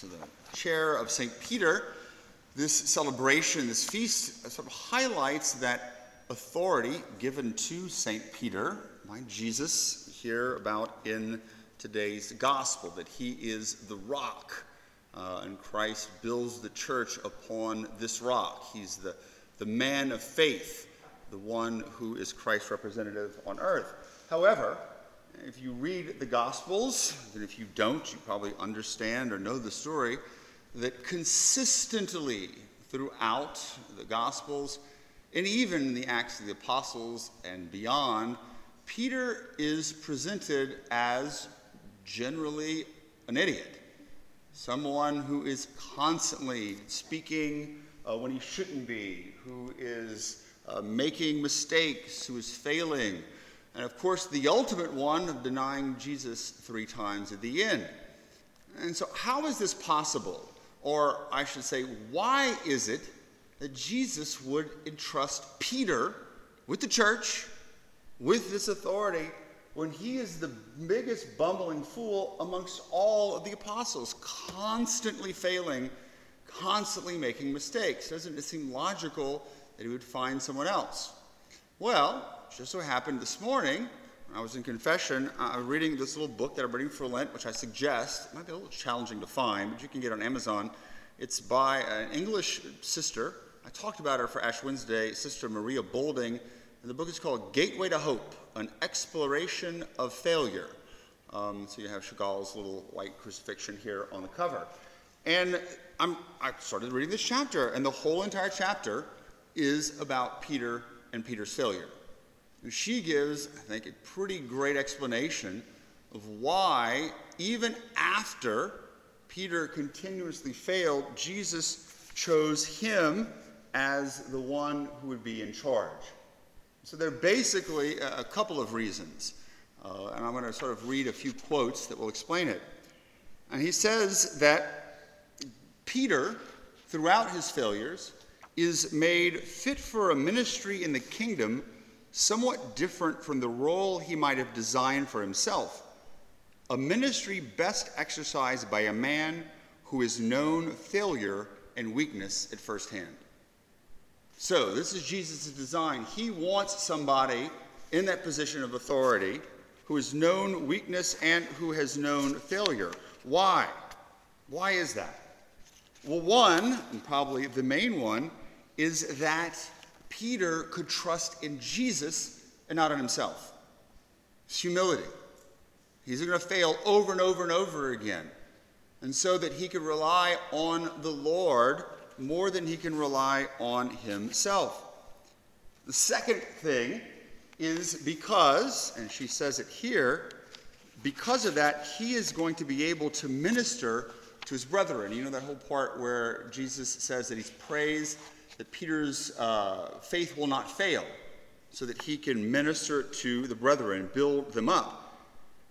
to the chair of St. Peter, this celebration, this feast, sort of highlights that authority given to St. Peter by Jesus here about in today's gospel, that he is the rock, uh, and Christ builds the church upon this rock. He's the, the man of faith, the one who is Christ's representative on earth. However, if you read the Gospels, and if you don't, you probably understand or know the story, that consistently throughout the Gospels, and even in the Acts of the Apostles and beyond, Peter is presented as generally an idiot, someone who is constantly speaking uh, when he shouldn't be, who is uh, making mistakes, who is failing and of course, the ultimate one of denying Jesus three times at the end. And so, how is this possible? Or I should say, why is it that Jesus would entrust Peter with the church, with this authority, when he is the biggest bumbling fool amongst all of the apostles, constantly failing, constantly making mistakes? Doesn't it seem logical that he would find someone else? Well, just so happened this morning, when I was in confession, uh, reading this little book that I'm reading for Lent, which I suggest, it might be a little challenging to find, but you can get on Amazon. It's by an English sister. I talked about her for Ash Wednesday, Sister Maria Boulding. And the book is called Gateway to Hope An Exploration of Failure. Um, so you have Chagall's little white crucifixion here on the cover. And I'm, I started reading this chapter, and the whole entire chapter is about Peter and Peter's failure. She gives, I think, a pretty great explanation of why, even after Peter continuously failed, Jesus chose him as the one who would be in charge. So there are basically a couple of reasons. Uh, and I'm going to sort of read a few quotes that will explain it. And he says that Peter, throughout his failures, is made fit for a ministry in the kingdom somewhat different from the role he might have designed for himself. A ministry best exercised by a man who has known failure and weakness at first hand. So, this is Jesus' design. He wants somebody in that position of authority who has known weakness and who has known failure. Why? Why is that? Well, one, and probably the main one, is that Peter could trust in Jesus and not in himself. It's humility. He's going to fail over and over and over again. And so that he could rely on the Lord more than he can rely on himself. The second thing is because, and she says it here, because of that, he is going to be able to minister to his brethren. You know that whole part where Jesus says that he's praised that Peter's uh, faith will not fail, so that he can minister to the brethren, build them up.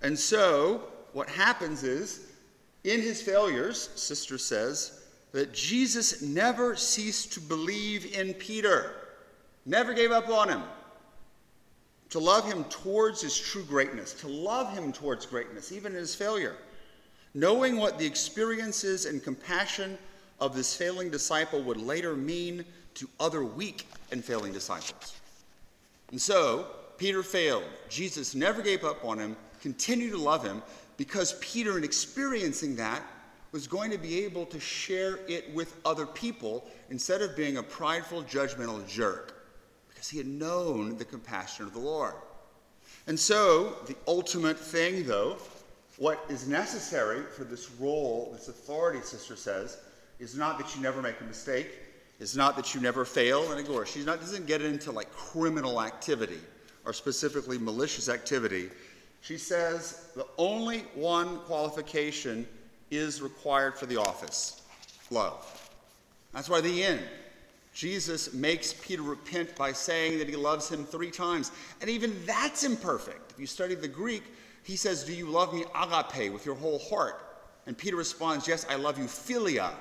And so, what happens is, in his failures, Sister says, that Jesus never ceased to believe in Peter, never gave up on him, to love him towards his true greatness, to love him towards greatness, even in his failure. Knowing what the experiences and compassion of this failing disciple would later mean to other weak and failing disciples. And so, Peter failed. Jesus never gave up on him, continued to love him, because Peter, in experiencing that, was going to be able to share it with other people instead of being a prideful, judgmental jerk, because he had known the compassion of the Lord. And so, the ultimate thing, though, what is necessary for this role, this authority, Sister says, is not that you never make a mistake, is not that you never fail and ignore. She doesn't get into like criminal activity or specifically malicious activity. She says the only one qualification is required for the office love. That's why the end. Jesus makes Peter repent by saying that he loves him three times. And even that's imperfect. If you study the Greek, he says, Do you love me agape with your whole heart? And Peter responds, Yes, I love you philia,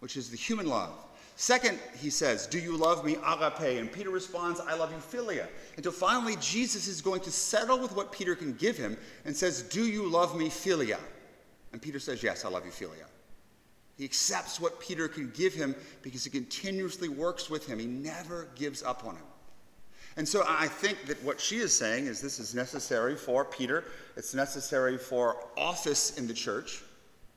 which is the human love. Second, he says, Do you love me, agape? And Peter responds, I love you, philia. Until finally, Jesus is going to settle with what Peter can give him and says, Do you love me, philia? And Peter says, Yes, I love you, philia. He accepts what Peter can give him because he continuously works with him. He never gives up on him. And so I think that what she is saying is this is necessary for Peter, it's necessary for office in the church,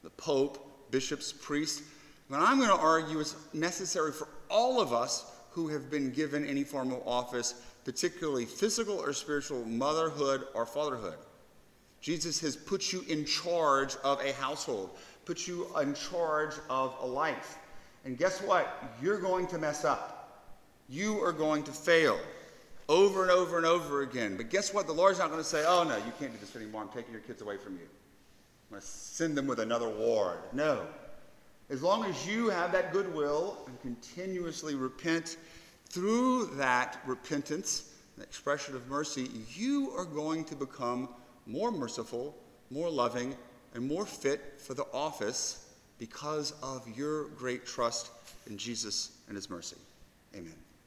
the pope, bishops, priests. But I'm going to argue it's necessary for all of us who have been given any form of office, particularly physical or spiritual motherhood or fatherhood. Jesus has put you in charge of a household, put you in charge of a life. And guess what? You're going to mess up. You are going to fail over and over and over again. But guess what? The Lord's not going to say, oh, no, you can't do this anymore. I'm taking your kids away from you. I'm going to send them with another ward. No. As long as you have that goodwill and continuously repent, through that repentance, the expression of mercy, you are going to become more merciful, more loving, and more fit for the office because of your great trust in Jesus and his mercy. Amen.